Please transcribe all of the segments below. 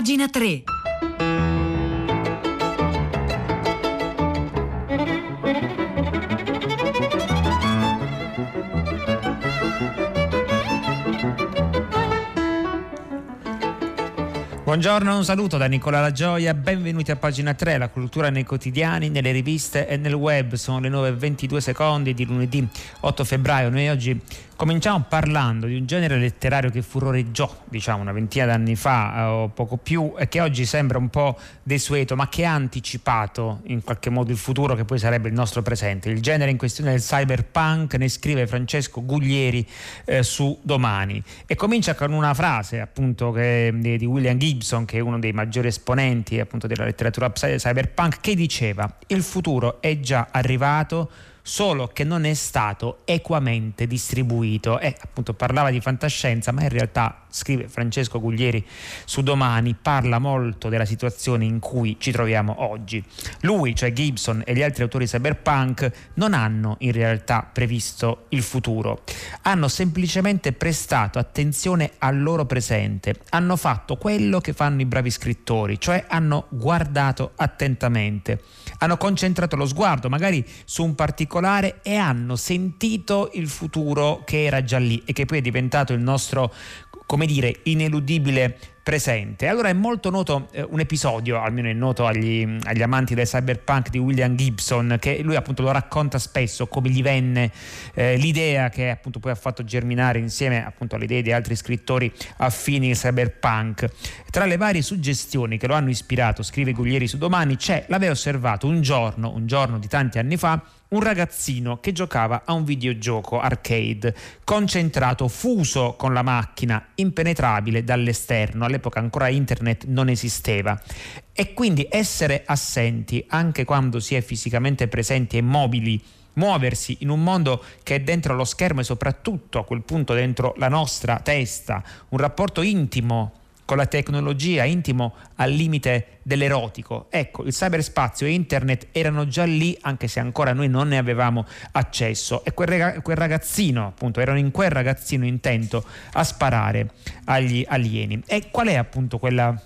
Pagina 3. Buongiorno, un saluto da Nicola La Gioia, benvenuti a pagina 3, la cultura nei quotidiani, nelle riviste e nel web. Sono le 9.22 secondi di lunedì 8 febbraio. Noi oggi cominciamo parlando di un genere letterario che furoreggiò, diciamo, una ventina d'anni fa eh, o poco più e che oggi sembra un po' desueto, ma che ha anticipato in qualche modo il futuro che poi sarebbe il nostro presente. Il genere in questione del cyberpunk ne scrive Francesco Guglieri eh, su Domani e comincia con una frase appunto che, di, William Gibson, che è uno dei maggiori esponenti appunto della letteratura cyberpunk, che diceva il futuro è già arrivato solo che non è stato equamente distribuito. E appunto parlava di fantascienza, ma in realtà, scrive Francesco Guglieri su Domani, parla molto della situazione in cui ci troviamo oggi. Lui, cioè Gibson e gli altri autori cyberpunk, non hanno in realtà previsto il futuro, hanno semplicemente prestato attenzione al loro presente, hanno fatto quello che fanno i bravi scrittori, cioè hanno guardato attentamente, hanno concentrato lo sguardo magari su un particolare particolare e hanno sentito il futuro che era già lì e che poi è diventato il nostro, come dire, ineludibile presente. Allora è molto noto eh, un episodio, almeno è noto agli, agli, amanti del cyberpunk di William Gibson, che lui appunto lo racconta spesso come gli venne eh, l'idea che appunto poi ha fatto germinare insieme appunto alle idee di altri scrittori affini al cyberpunk. Tra le varie suggestioni che lo hanno ispirato, scrive Guglieri su Domani, c'è l'aver osservato un giorno, un giorno di tanti anni fa, un ragazzino che giocava a un videogioco arcade, concentrato, fuso con la macchina, impenetrabile dall'esterno. All'epoca ancora internet non esisteva. E quindi essere assenti anche quando si è fisicamente presenti e mobili muoversi in un mondo che è dentro lo schermo e soprattutto a quel punto dentro la nostra testa, un rapporto intimo con la tecnologia intimo al limite dell'erotico. Ecco, il cyberspazio e internet erano già lì, anche se ancora noi non ne avevamo accesso. E quel, ragazzino, appunto, erano in quel ragazzino intento a sparare agli alieni. E qual è appunto quella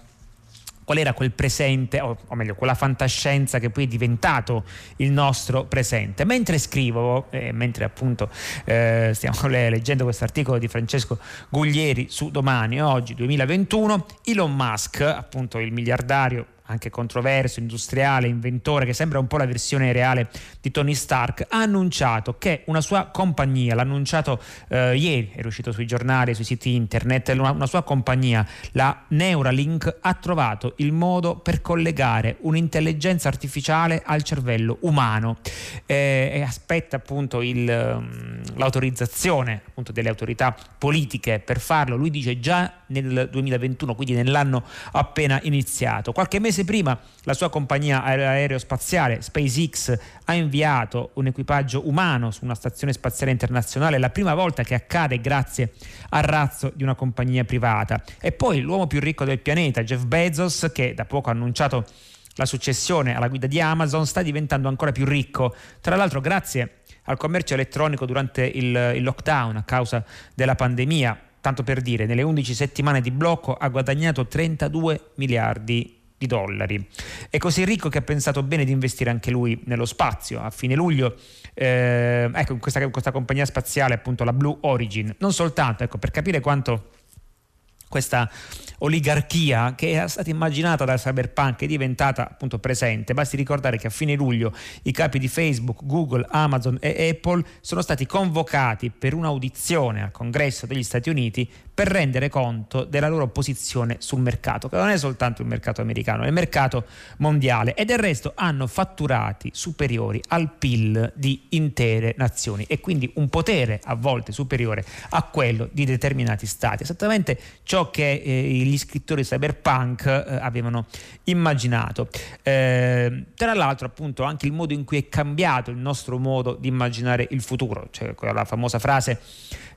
qual era quel presente, o, o, meglio, quella fantascienza che poi è diventato il nostro presente. Mentre scrivo, eh, mentre appunto eh, stiamo leggendo questo articolo di Francesco Guglieri su Domani, oggi 2021, Elon Musk, appunto il miliardario anche controverso, industriale, inventore, che sembra un po' la versione reale di Tony Stark, ha annunciato che una sua compagnia, l'ha annunciato eh, ieri, è uscito sui giornali, sui siti internet, una, una, sua compagnia, la Neuralink, ha trovato il modo per collegare un'intelligenza artificiale al cervello umano eh, e aspetta appunto il, mm, l'autorizzazione appunto, delle autorità politiche per farlo. Lui dice già nel 2021, quindi nell'anno appena iniziato. Qualche mese mese prima la sua compagnia aerospaziale SpaceX ha inviato un equipaggio umano su una stazione spaziale internazionale, la prima volta che accade grazie al razzo di una compagnia privata. E poi l'uomo più ricco del pianeta, Jeff Bezos, che da poco ha annunciato la successione alla guida di Amazon, sta diventando ancora più ricco. Tra l'altro grazie al commercio elettronico durante il, il lockdown a causa della pandemia tanto per dire, nelle 11 settimane di blocco ha guadagnato 32 miliardi di dollari. È così ricco che ha pensato bene di investire anche lui nello spazio. A fine luglio, eh, ecco, questa, questa compagnia spaziale, appunto la Blue Origin, non soltanto, ecco, per capire quanto questa oligarchia che era stata immaginata dal cyberpunk è diventata appunto presente. Basti ricordare che a fine luglio i capi di Facebook, Google, Amazon e Apple sono stati convocati per un'audizione al congresso degli Stati Uniti per rendere conto della loro posizione sul mercato, che non è soltanto il mercato americano, è il mercato mondiale e del resto hanno fatturati superiori al PIL di intere nazioni e quindi un potere a volte superiore a quello di determinati stati. Esattamente ciò che eh, gli scrittori cyberpunk eh, avevano immaginato. Eh, tra l'altro appunto anche il modo in cui è cambiato il nostro modo di immaginare il futuro, cioè quella famosa frase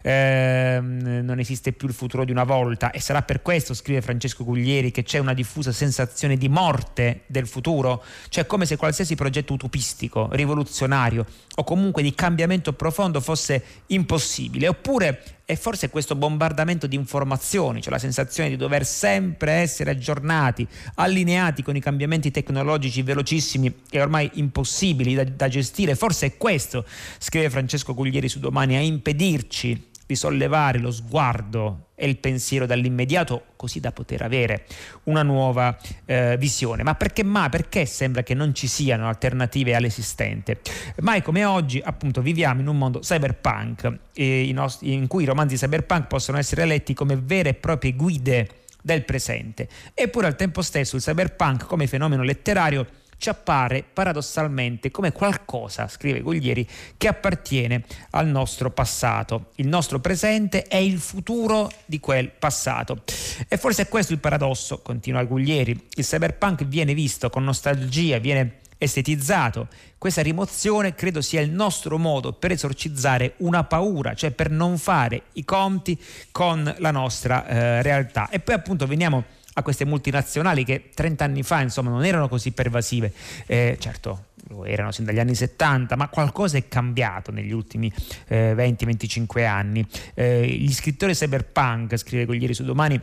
eh, non esiste più il futuro di una volta e sarà per questo, scrive Francesco Guglieri, che c'è una diffusa sensazione di morte del futuro, cioè come se qualsiasi progetto utopistico, rivoluzionario o comunque di cambiamento profondo fosse impossibile, oppure e forse questo bombardamento di informazioni, cioè la sensazione di dover sempre essere aggiornati, allineati con i cambiamenti tecnologici velocissimi e ormai impossibili da, da gestire, forse è questo, scrive Francesco Guglieri su domani, a impedirci di sollevare lo sguardo e il pensiero dall'immediato così da poter avere una nuova eh, visione. Ma perché mai? Perché sembra che non ci siano alternative all'esistente? Mai come oggi appunto viviamo in un mondo cyberpunk eh, in cui i romanzi cyberpunk possono essere letti come vere e proprie guide del presente. Eppure al tempo stesso il cyberpunk come fenomeno letterario ci appare paradossalmente come qualcosa, scrive Guglieri, che appartiene al nostro passato. Il nostro presente è il futuro di quel passato. E forse è questo il paradosso, continua Guglieri. Il cyberpunk viene visto con nostalgia, viene estetizzato. Questa rimozione credo sia il nostro modo per esorcizzare una paura, cioè per non fare i conti con la nostra eh, realtà. E poi appunto veniamo a queste multinazionali che 30 anni fa insomma non erano così pervasive, eh, certo lo erano sin dagli anni 70, ma qualcosa è cambiato negli ultimi eh, 20-25 anni. Eh, gli scrittori cyberpunk, scrive Coglieri su Domani,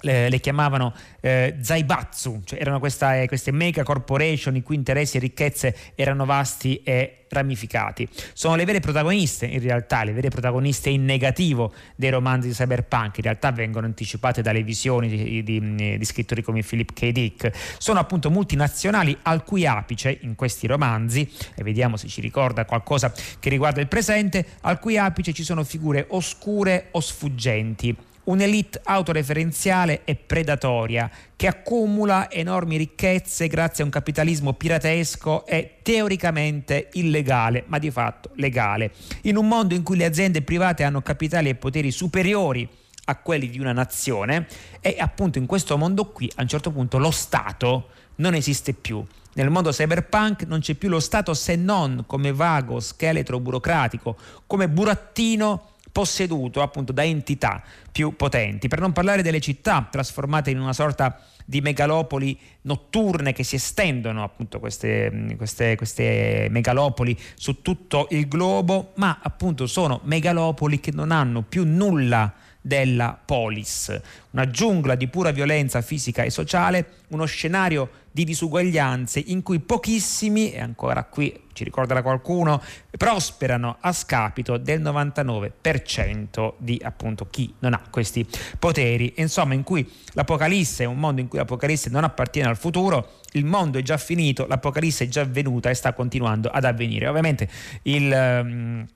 le, le, chiamavano eh, Zaibatsu, cioè erano questa, eh, queste mega corporation i cui interessi e ricchezze erano vasti e ramificati. Sono le vere protagoniste, in realtà, le vere protagoniste in negativo dei romanzi di cyberpunk, in realtà vengono anticipate dalle visioni di, di, di scrittori come Philip K. Dick. Sono appunto multinazionali al cui apice in questi romanzi, e vediamo se ci ricorda qualcosa che riguarda il presente, al cui apice ci sono figure oscure o sfuggenti un'elite autoreferenziale e predatoria che accumula enormi ricchezze grazie a un capitalismo piratesco e teoricamente illegale, ma di fatto legale. In un mondo in cui le aziende private hanno capitali e poteri superiori a quelli di una nazione e appunto in questo mondo qui a un certo punto lo Stato non esiste più. Nel mondo cyberpunk non c'è più lo Stato se non come vago scheletro burocratico, come burattino posseduto appunto da entità più potenti, per non parlare delle città trasformate in una sorta di megalopoli notturne che si estendono appunto queste, queste, queste megalopoli su tutto il globo, ma appunto sono megalopoli che non hanno più nulla della polis, una giungla di pura violenza fisica e sociale, uno scenario di disuguaglianze in cui pochissimi, e ancora qui ci ricorderà qualcuno, prosperano a scapito del 99% di appunto chi non ha questi poteri. Insomma, in cui l'Apocalisse è un mondo in cui l'Apocalisse non appartiene al futuro, il mondo è già finito, l'Apocalisse è già avvenuta e sta continuando ad avvenire. Ovviamente il, um,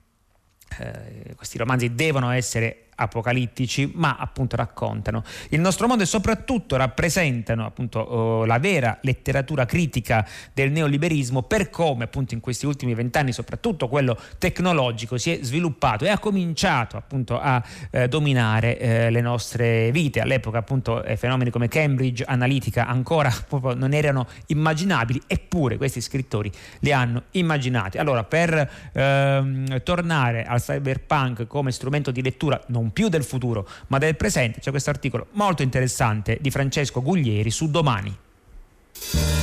eh, questi romanzi devono essere apocalittici, ma appunto raccontano il nostro mondo e soprattutto rappresentano appunto oh, la vera letteratura critica del neoliberismo per come appunto in questi ultimi vent'anni, soprattutto quello tecnologico, si è sviluppato e ha cominciato appunto a eh, dominare eh, le nostre vite. All'epoca appunto eh, fenomeni come Cambridge Analytica ancora proprio non erano immaginabili, eppure questi scrittori li hanno immaginati. Allora, per ehm, tornare al cyberpunk come strumento di lettura non non più del futuro, ma del presente. C'è questo articolo molto interessante di Francesco Guglieri su Domani.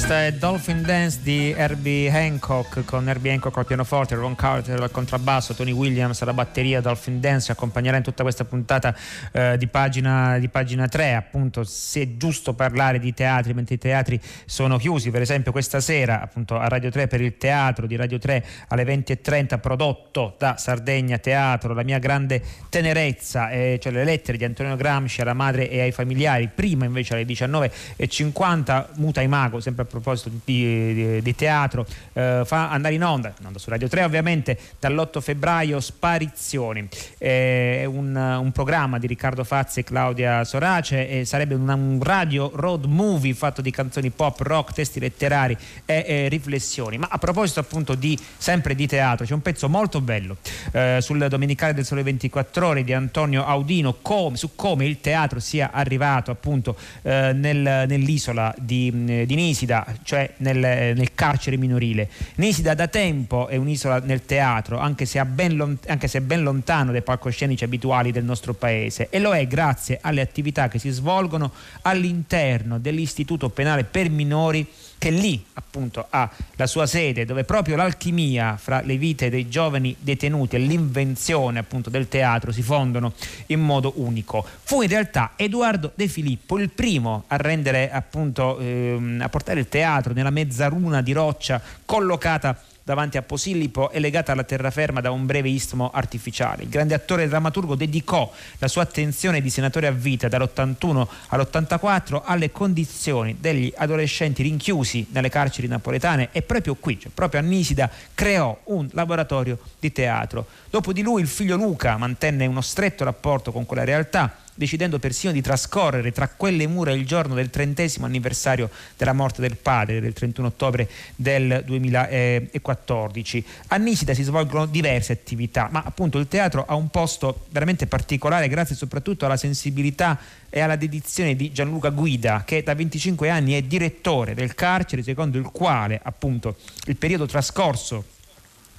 Questa è Dolphin Dance di Herbie Hancock con Herbie Hancock al pianoforte, Ron Carter al contrabbasso, Tony Williams alla batteria, Dolphin Dance ci accompagnerà in tutta questa puntata eh, di, pagina, di, pagina, 3. Appunto, se è giusto parlare di teatri mentre i teatri sono chiusi, per esempio questa sera appunto a Radio 3 per il teatro di Radio 3 alle 20.30 prodotto da Sardegna Teatro, la mia grande tenerezza, eh, cioè le lettere di Antonio Gramsci alla madre e ai familiari, prima invece alle 19.50 Muta Imago, sempre a proposito di, di, di teatro, eh, fa andare in onda, onda su Radio 3 ovviamente, dall'8 febbraio Sparizioni. È un, un, programma di Riccardo Fazzi e Claudia Sorace e sarebbe un, un, radio road movie fatto di canzoni pop, rock, testi letterari e, e riflessioni. Ma a proposito appunto di sempre di teatro, c'è un pezzo molto bello eh, sul Domenicale del Sole 24 Ore di Antonio Audino come, su come il teatro sia arrivato appunto eh, nel, nell'isola di, di Nisida, cioè nel, nel, carcere minorile. Nisida da tempo è un'isola nel teatro, anche se, ben lont- anche se ben lontano dai palcoscenici abituali del nostro paese, e lo è grazie alle attività che si svolgono all'interno dell'istituto penale per minori che lì appunto ha la sua sede dove proprio l'alchimia fra le vite dei giovani detenuti e l'invenzione appunto del teatro si fondono in modo unico. Fu in realtà Edoardo De Filippo il primo a rendere appunto ehm, a portare il teatro nella mezzaluna di roccia collocata davanti a Posillipo è legata alla terraferma da un breve istmo artificiale. Il grande attore drammaturgo dedicò la sua attenzione di senatore a vita dall'81 all'84 alle condizioni degli adolescenti rinchiusi nelle carceri napoletane e proprio qui, cioè proprio a Nisida, creò un laboratorio di teatro. Dopo di lui il figlio Luca mantenne uno stretto rapporto con quella realtà decidendo persino di trascorrere tra quelle mura il giorno del trentesimo anniversario della morte del padre, del 31 ottobre del 2014. A Nisida si svolgono diverse attività, ma appunto il teatro ha un posto veramente particolare grazie soprattutto alla sensibilità e alla dedizione di Gianluca Guida, che da 25 anni è direttore del carcere, secondo il quale appunto il periodo trascorso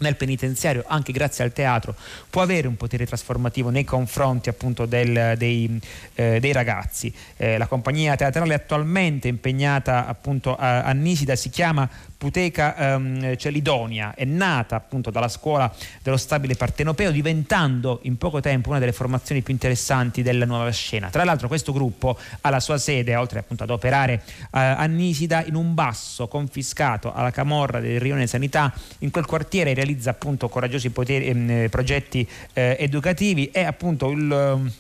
nel penitenziario, anche grazie al teatro, può avere un potere trasformativo nei confronti appunto del, dei, eh, dei, ragazzi. Eh, la compagnia teatrale attualmente impegnata appunto a, a Nisida si chiama Puteca ehm, Celidonia è nata appunto dalla scuola dello stabile partenopeo diventando in poco tempo una delle formazioni più interessanti della nuova scena. Tra l'altro questo gruppo ha la sua sede, oltre appunto ad operare eh, a Nisida, in un basso confiscato alla Camorra del Rione Sanità, in quel quartiere realizza appunto coraggiosi poteri, ehm, progetti eh, educativi e appunto il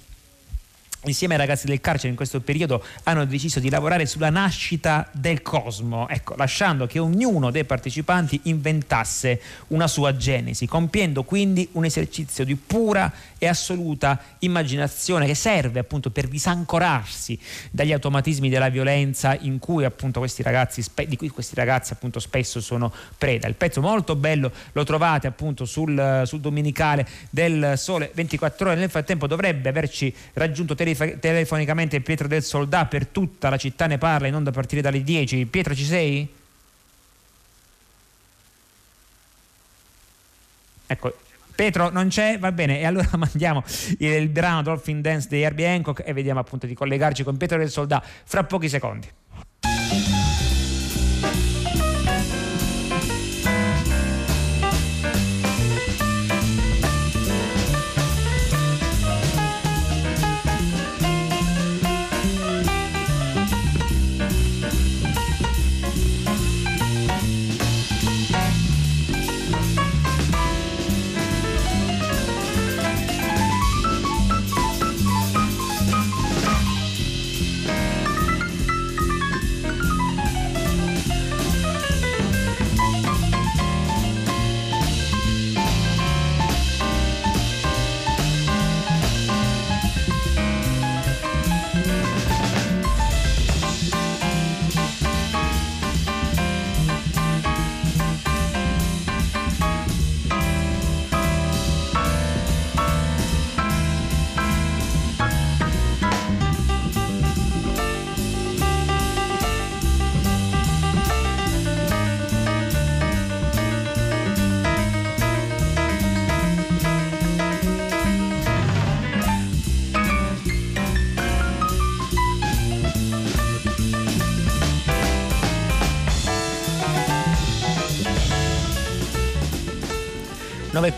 insieme ai ragazzi del carcere in questo periodo hanno deciso di lavorare sulla nascita del cosmo, ecco, lasciando che ognuno dei partecipanti inventasse una sua genesi, compiendo quindi un esercizio di pura e assoluta immaginazione che serve appunto per disancorarsi dagli automatismi della violenza in cui appunto questi ragazzi di cui questi ragazzi appunto spesso sono preda. Il pezzo molto bello lo trovate appunto sul, sul domenicale del Sole 24 ore. Nel frattempo dovrebbe averci raggiunto tele telefonicamente Pietro del Soldà per tutta la città ne parla in onda a partire dalle 10. Pietro ci sei? Ecco, Pietro non c'è, va bene, e allora mandiamo il brano Dolphin Dance di Herbie Hancock e vediamo appunto di collegarci con Pietro del Soldà fra pochi secondi.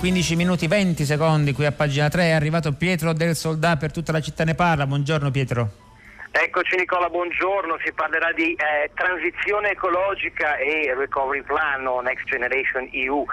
9.15 minuti 20 secondi qui a pagina 3 è arrivato Pietro del Soldà per tutta la città ne parla. Buongiorno Pietro. Eccoci Nicola, buongiorno. Si parlerà di eh, transizione ecologica e recovery plan o Next Generation EU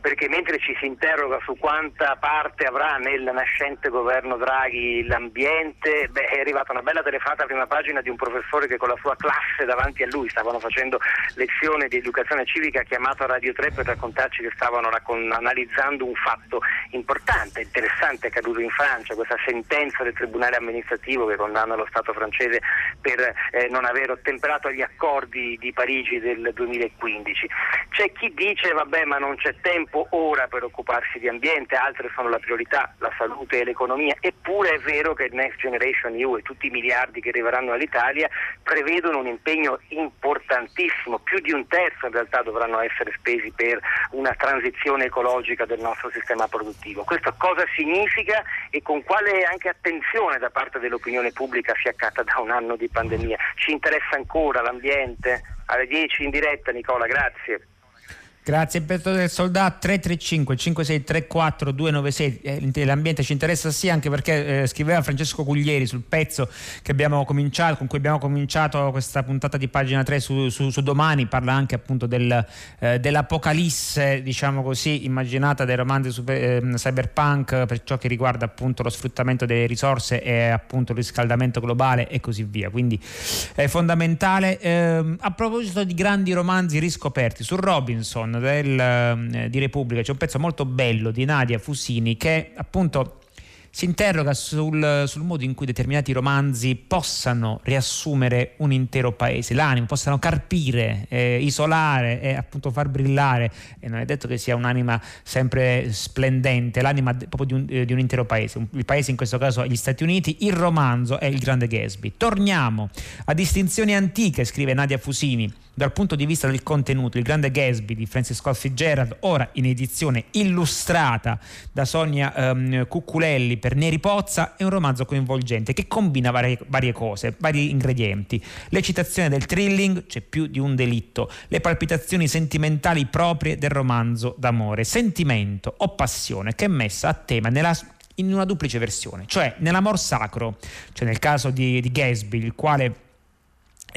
perché mentre ci si interroga su quanta parte avrà nel nascente governo Draghi l'ambiente, beh, è arrivata una bella telefonata a prima pagina di un professore che con la sua classe davanti a lui stavano facendo lezione di educazione civica chiamato a Radio 3 per raccontarci che stavano raccon- analizzando un fatto importante, interessante accaduto in Francia, questa sentenza del Tribunale amministrativo che condanna lo Stato francese per eh, non aver ottemperato agli accordi di Parigi del 2015. C'è chi dice vabbè ma non c'è tempo ora per occuparsi di ambiente, altre sono la priorità, la salute e l'economia, eppure è vero che Next Generation EU e tutti i miliardi che arriveranno all'Italia prevedono un impegno importantissimo, più di un terzo in realtà dovranno essere spesi per una transizione ecologica del nostro sistema produttivo. Questo cosa significa e con quale anche attenzione da parte dell'opinione pubblica si accata da un anno di pandemia? Ci interessa ancora l'ambiente? Alle 10 in diretta Nicola, grazie. Grazie Petro del Soldato. 335 5634 296 l'ambiente ci interessa sì anche perché eh, scriveva Francesco Cuglieri sul pezzo cominciato con cui abbiamo cominciato questa puntata di pagina 3 su, su, su domani. Parla anche appunto del, eh, dell'apocalisse diciamo così immaginata dai romanzi super, eh, cyberpunk per ciò che riguarda appunto lo sfruttamento delle risorse e appunto il riscaldamento globale e così via. Quindi è fondamentale. Ehm, a proposito di grandi romanzi riscoperti su Robinson del, eh, di Repubblica. C'è un pezzo molto bello di Nadia Fusini che appunto si interroga sul, sul, modo in cui determinati romanzi possano riassumere un intero paese, l'animo, possano carpire, eh, isolare e appunto far brillare, e non è detto che sia un'anima sempre splendente, l'anima proprio di un, eh, di un intero paese, il paese in questo caso gli Stati Uniti, il romanzo è il grande Gatsby. Torniamo a distinzioni antiche, scrive Nadia Fusini dal punto di vista del contenuto, il grande Gatsby di Francis Scott Fitzgerald, ora in edizione illustrata da Sonia um, Cucculelli per Neri Pozza, è un romanzo coinvolgente che combina varie, varie cose, vari ingredienti. L'eccitazione del thrilling, c'è più di un delitto, le palpitazioni sentimentali proprie del romanzo d'amore, sentimento o passione che è messa a tema nella in una duplice versione, cioè nell'amor sacro, cioè nel caso di, di Gatsby, il quale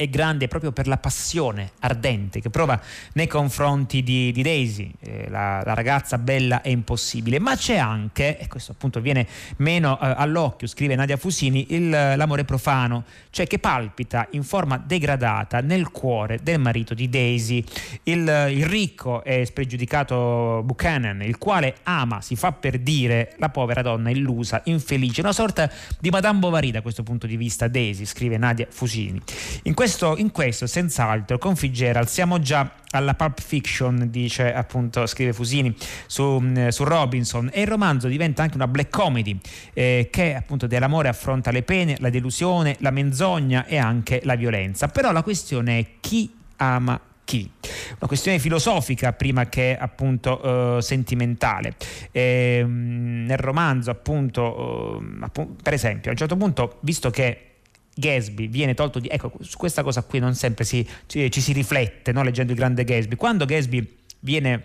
è grande proprio per la passione ardente che prova nei confronti di, di Daisy, eh, la, la, ragazza bella e impossibile, ma c'è anche, e questo appunto viene meno eh, all'occhio, scrive Nadia Fusini, il, l'amore profano, cioè che palpita in forma degradata nel cuore del marito di Daisy, il, il ricco e spregiudicato Buchanan, il quale ama, si fa per dire, la povera donna illusa, infelice, una sorta di Madame Bovary da questo punto di vista, Daisy, scrive Nadia Fusini. In questo, in questo senz'altro, con Fitzgerald siamo già alla Pulp Fiction, dice appunto, scrive Fusini su, mm, su, Robinson, e il romanzo diventa anche una black comedy eh, che appunto dell'amore affronta le pene, la delusione, la menzogna e anche la violenza. Però la questione è chi ama chi. Una questione filosofica prima che appunto eh, sentimentale. E, mm, nel romanzo appunto, eh, appunto, per esempio, a un certo punto, visto che Gatsby viene tolto di... Ecco, su questa cosa qui non sempre si, ci, ci, si riflette no? leggendo il grande Gatsby. Quando Gatsby viene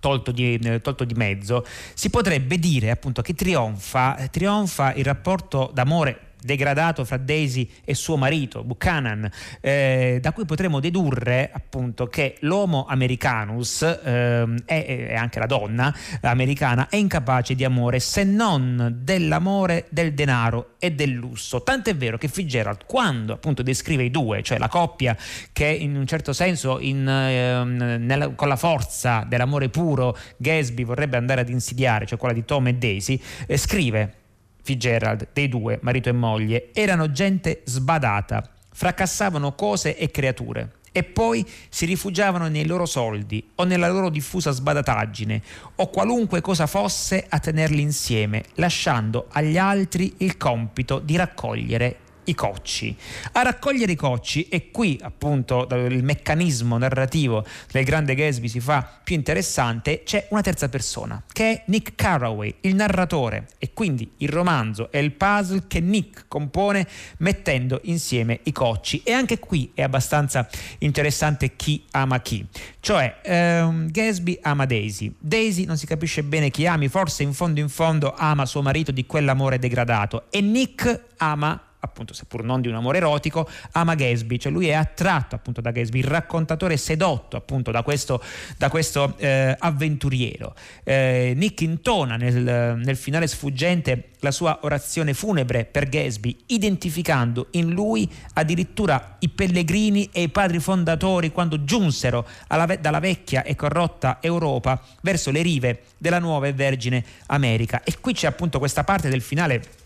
tolto di, tolto di, mezzo, si potrebbe dire appunto che trionfa, trionfa il rapporto d'amore degradato fra Daisy e suo marito Buchanan, eh, da cui potremo dedurre appunto che l'homo americanus eh, e anche la donna americana è incapace di amore se non dell'amore del denaro e del lusso. Tant'è vero che Fitzgerald quando appunto descrive i due, cioè la coppia che in un certo senso in, eh, nella, con la forza dell'amore puro Gatsby vorrebbe andare ad insidiare, cioè quella di Tom e Daisy, eh, scrive Fitzgerald, dei due, marito e moglie, erano gente sbadata, fracassavano cose e creature e poi si rifugiavano nei loro soldi o nella loro diffusa sbadataggine o qualunque cosa fosse a tenerli insieme, lasciando agli altri il compito di raccogliere i cocci. A raccogliere i cocci, e qui appunto il meccanismo narrativo del grande Gatsby si fa più interessante, c'è una terza persona, che è Nick Carraway, il narratore, e quindi il romanzo è il puzzle che Nick compone mettendo insieme i cocci. E anche qui è abbastanza interessante chi ama chi. Cioè, ehm, Gatsby ama Daisy. Daisy non si capisce bene chi ami, forse in fondo in fondo ama suo marito di quell'amore degradato. E Nick ama appunto seppur non di un amore erotico, ama Gatsby, cioè lui è attratto appunto da Gatsby, il raccontatore sedotto appunto da questo, da questo eh, avventuriero. Eh, Nick intona nel, nel finale sfuggente la sua orazione funebre per Gatsby, identificando in lui addirittura i pellegrini e i padri fondatori quando giunsero alla, dalla vecchia e corrotta Europa verso le rive della nuova e vergine America. E qui c'è appunto questa parte del finale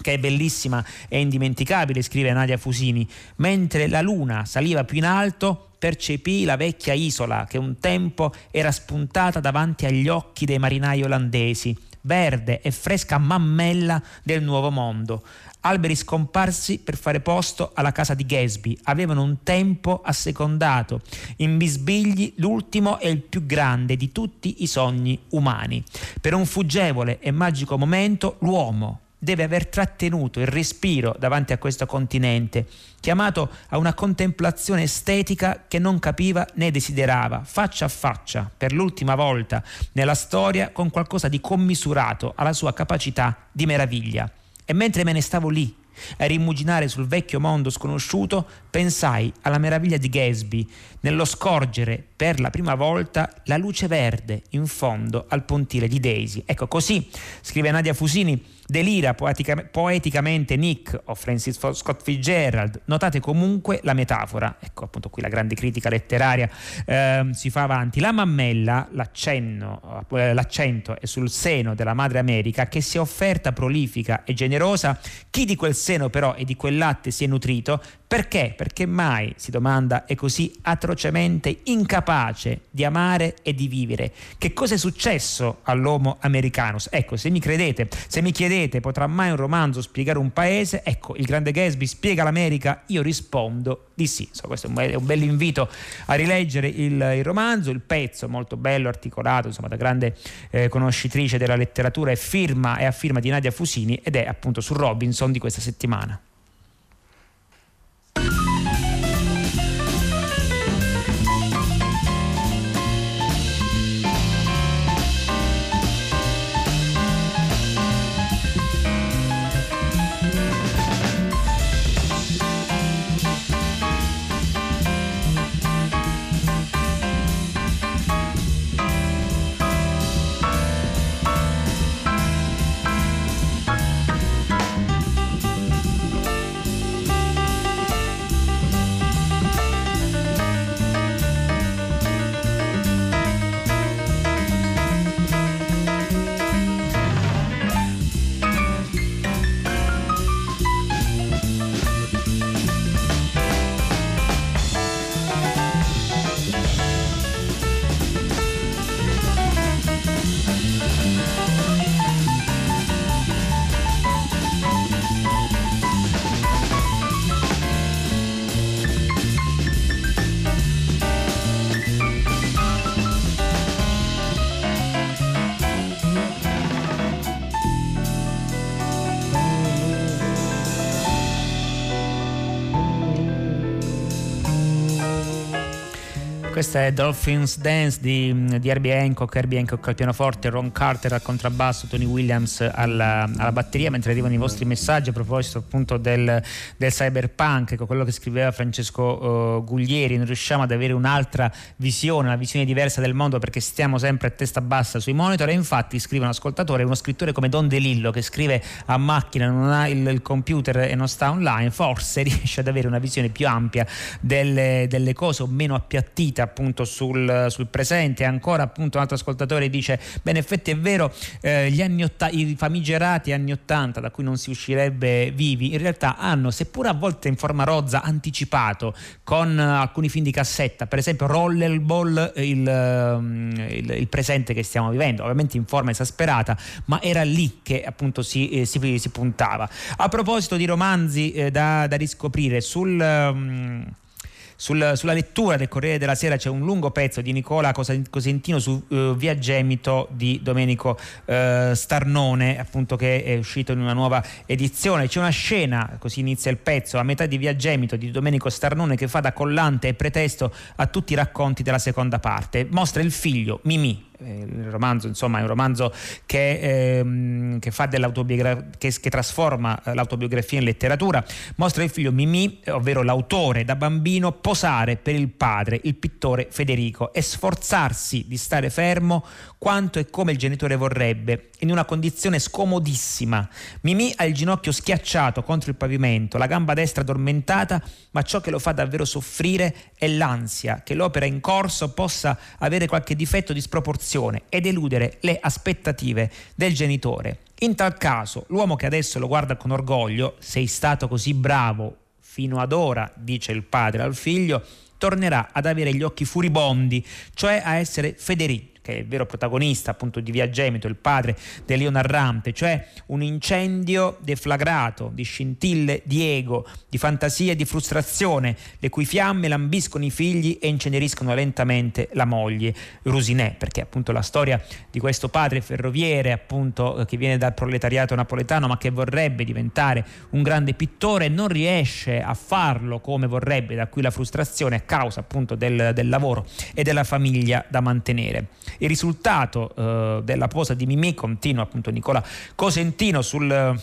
che è bellissima e indimenticabile, scrive Nadia Fusini, mentre la luna saliva più in alto, percepì la vecchia isola che un tempo era spuntata davanti agli occhi dei marinai olandesi, verde e fresca mammella del nuovo mondo. Alberi scomparsi per fare posto alla casa di Gatsby avevano un tempo assecondato, in bisbigli l'ultimo e il più grande di tutti i sogni umani. Per un fuggevole e magico momento l'uomo, deve aver trattenuto il respiro davanti a questo continente, chiamato a una contemplazione estetica che non capiva né desiderava, faccia a faccia, per l'ultima volta nella storia, con qualcosa di commisurato alla sua capacità di meraviglia. E mentre me ne stavo lì, a rimuginare sul vecchio mondo sconosciuto, pensai alla meraviglia di Gatsby nello scorgere per la prima volta la luce verde in fondo al pontile di Daisy. Ecco, così scrive Nadia Fusini delira poetica, poeticamente Nick o Francis Scott Fitzgerald. Notate comunque la metafora, ecco appunto qui la grande critica letteraria eh, si fa avanti. La mammella, eh, l'accento è sul seno della madre America che si è offerta prolifica e generosa. Chi di quel seno però e di quel latte si è nutrito perché? Perché mai, si domanda, è così atrocemente incapace di amare e di vivere? Che cosa è successo all'uomo americano? Ecco, se mi credete, se mi chiedete, potrà mai un romanzo spiegare un paese? Ecco, il grande Gatsby spiega l'America? Io rispondo di sì. So, questo è un bel invito a rileggere il, il, romanzo, il pezzo molto bello, articolato, insomma, da grande eh, conoscitrice della letteratura e firma e a firma di Nadia Fusini ed è appunto su Robinson di questa settimana. you Questa è Dolphins Dance di, di Herbie Hancock, Herbie Hancock al pianoforte, Ron Carter al contrabbasso, Tony Williams alla, alla batteria, mentre arrivano i vostri messaggi a proposito appunto del, del cyberpunk, ecco, quello che scriveva Francesco uh, Guglieri, non riusciamo ad avere un'altra visione, una visione diversa del mondo perché stiamo sempre a testa bassa sui monitor. E infatti scrive un ascoltatore, uno scrittore come Don DeLillo che scrive a macchina, non ha il, il computer e non sta online, forse riesce ad avere una visione più ampia delle, delle cose o meno appiattita appunto sul, sul presente. Ancora appunto un altro ascoltatore dice, beh in effetti è vero, eh, gli anni otta- i famigerati anni 80 da cui non si uscirebbe vivi, in realtà hanno, seppur a volte in forma rozza, anticipato con uh, alcuni film di cassetta, per esempio Rollerball, il, uh, il, il, presente che stiamo vivendo, ovviamente in forma esasperata, ma era lì che appunto si, eh, si, si puntava. A proposito di romanzi eh, da, da, riscoprire, sul... Um, sul, sulla lettura del Corriere della Sera c'è un lungo pezzo di Nicola Cosentino su uh, Via Gemito di Domenico uh, Starnone, appunto che è uscito in una nuova edizione. C'è una scena, così inizia il pezzo, a metà di Via Gemito di Domenico Starnone che fa da collante e pretesto a tutti i racconti della seconda parte. Mostra il figlio, Mimì, il romanzo insomma è un romanzo che, ehm, che, che, che trasforma eh, l'autobiografia in letteratura mostra il figlio Mimì ovvero l'autore da bambino posare per il padre il pittore Federico e sforzarsi di stare fermo quanto e come il genitore vorrebbe, in una condizione scomodissima. Mimì ha il ginocchio schiacciato contro il pavimento, la gamba destra addormentata, ma ciò che lo fa davvero soffrire è l'ansia che l'opera in corso possa avere qualche difetto di sproporzione ed eludere le aspettative del genitore. In tal caso, l'uomo che adesso lo guarda con orgoglio, sei stato così bravo fino ad ora, dice il padre al figlio, tornerà ad avere gli occhi furibondi, cioè a essere Federico che è il vero protagonista appunto di Via Gemito, il padre di Leo Narrante, cioè un incendio deflagrato di scintille di ego, di fantasia e di frustrazione, le cui fiamme lambiscono i figli e inceneriscono lentamente la moglie Rusinè, perché appunto la storia di questo padre ferroviere appunto eh, che viene dal proletariato napoletano ma che vorrebbe diventare un grande pittore non riesce a farlo come vorrebbe, da qui la frustrazione a causa appunto del, del lavoro e della famiglia da mantenere. Il risultato eh, della posa di Mimì, continua appunto Nicola Cosentino sul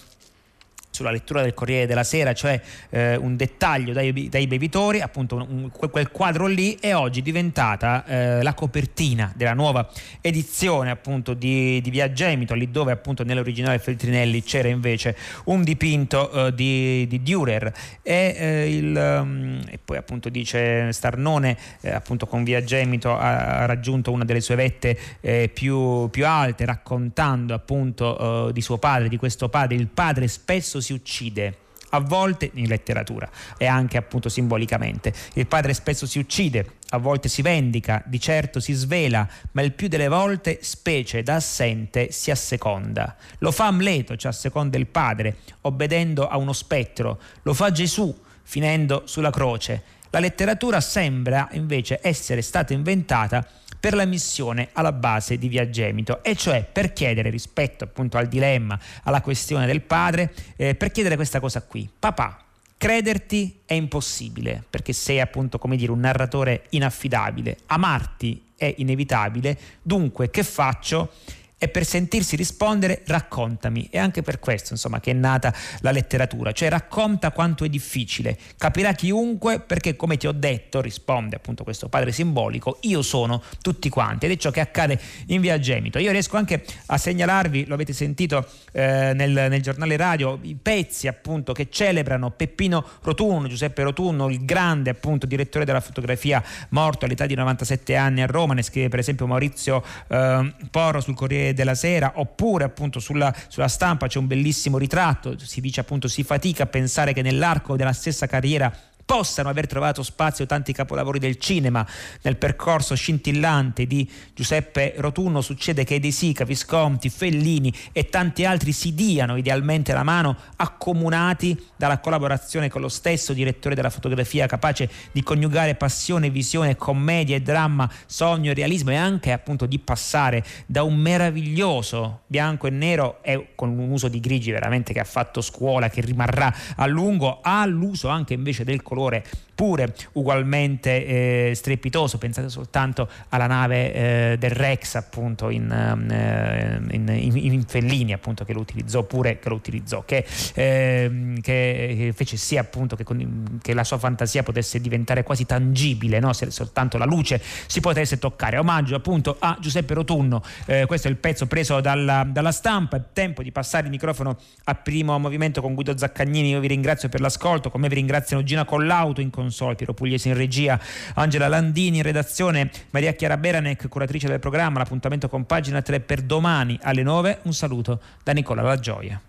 sulla lettura del Corriere della Sera, cioè eh, un dettaglio dai, dai bevitori, appunto un, quel quadro lì è oggi diventata eh, la copertina della nuova edizione appunto di, di Via Gemito, lì dove appunto nell'originale Feltrinelli c'era invece un dipinto eh, di, di, Dürer. E, eh, il, um, e, poi appunto dice Starnone eh, appunto con Via Gemito ha, ha, raggiunto una delle sue vette eh, più, più, alte raccontando appunto di suo padre, di questo padre, il padre spesso si si uccide a volte in letteratura e anche appunto simbolicamente. Il padre spesso si uccide, a volte si vendica, di certo si svela, ma il più delle volte, specie da assente, si asseconda. Lo fa Amleto, cioè asseconda il padre, obbedendo a uno spettro. Lo fa Gesù, finendo sulla croce. La letteratura sembra invece essere stata inventata per la missione alla base di Via Gemito, e cioè per chiedere rispetto appunto al dilemma, alla questione del padre, eh, per chiedere questa cosa qui. Papà, crederti è impossibile perché sei appunto come dire un narratore inaffidabile, amarti è inevitabile, dunque che faccio? E per sentirsi rispondere raccontami. È anche per questo insomma, che è nata la letteratura, cioè racconta quanto è difficile. Capirà chiunque perché come ti ho detto, risponde appunto questo padre simbolico, io sono tutti quanti ed è ciò che accade in via Gemito. Io riesco anche a segnalarvi, lo avete sentito eh, nel, nel, giornale radio, i pezzi appunto che celebrano Peppino Rotunno, Giuseppe Rotunno, il grande appunto direttore della fotografia morto all'età di 97 anni a Roma, ne scrive per esempio Maurizio eh, Porro sul Corriere della Sera, oppure appunto sulla, sulla stampa c'è un bellissimo ritratto, si dice appunto si fatica a pensare che nell'arco della stessa carriera possano aver trovato spazio tanti capolavori del cinema. Nel percorso scintillante di Giuseppe Rotunno succede che De Sica, Visconti, Fellini e tanti altri si diano idealmente la mano accomunati dalla collaborazione con lo stesso direttore della fotografia capace di coniugare passione, visione, commedia e dramma, sogno e realismo e anche appunto di passare da un meraviglioso bianco e nero e con un uso di grigi veramente che ha fatto scuola, che rimarrà a lungo, all'uso anche invece del colore colore pure ugualmente eh, strepitoso, pensate soltanto alla nave eh, del Rex appunto in, eh, in, in, in, Fellini appunto che lo utilizzò pure, che lo utilizzò, che, ehm, che fece sì appunto che, che, la sua fantasia potesse diventare quasi tangibile, no? se soltanto la luce si potesse toccare. Omaggio appunto a Giuseppe Rotunno, eh, questo è il pezzo preso dalla, dalla stampa, è tempo di passare il microfono a primo movimento con Guido Zaccagnini, io vi ringrazio per l'ascolto, come vi ringraziano Gina Collante, l'auto in console, Piero Pugliesi in regia, Angela Landini in redazione, Maria Chiara Beranec, curatrice del programma. L'appuntamento con pagina 3 per domani alle 9. Un saluto da Nicola La Gioia.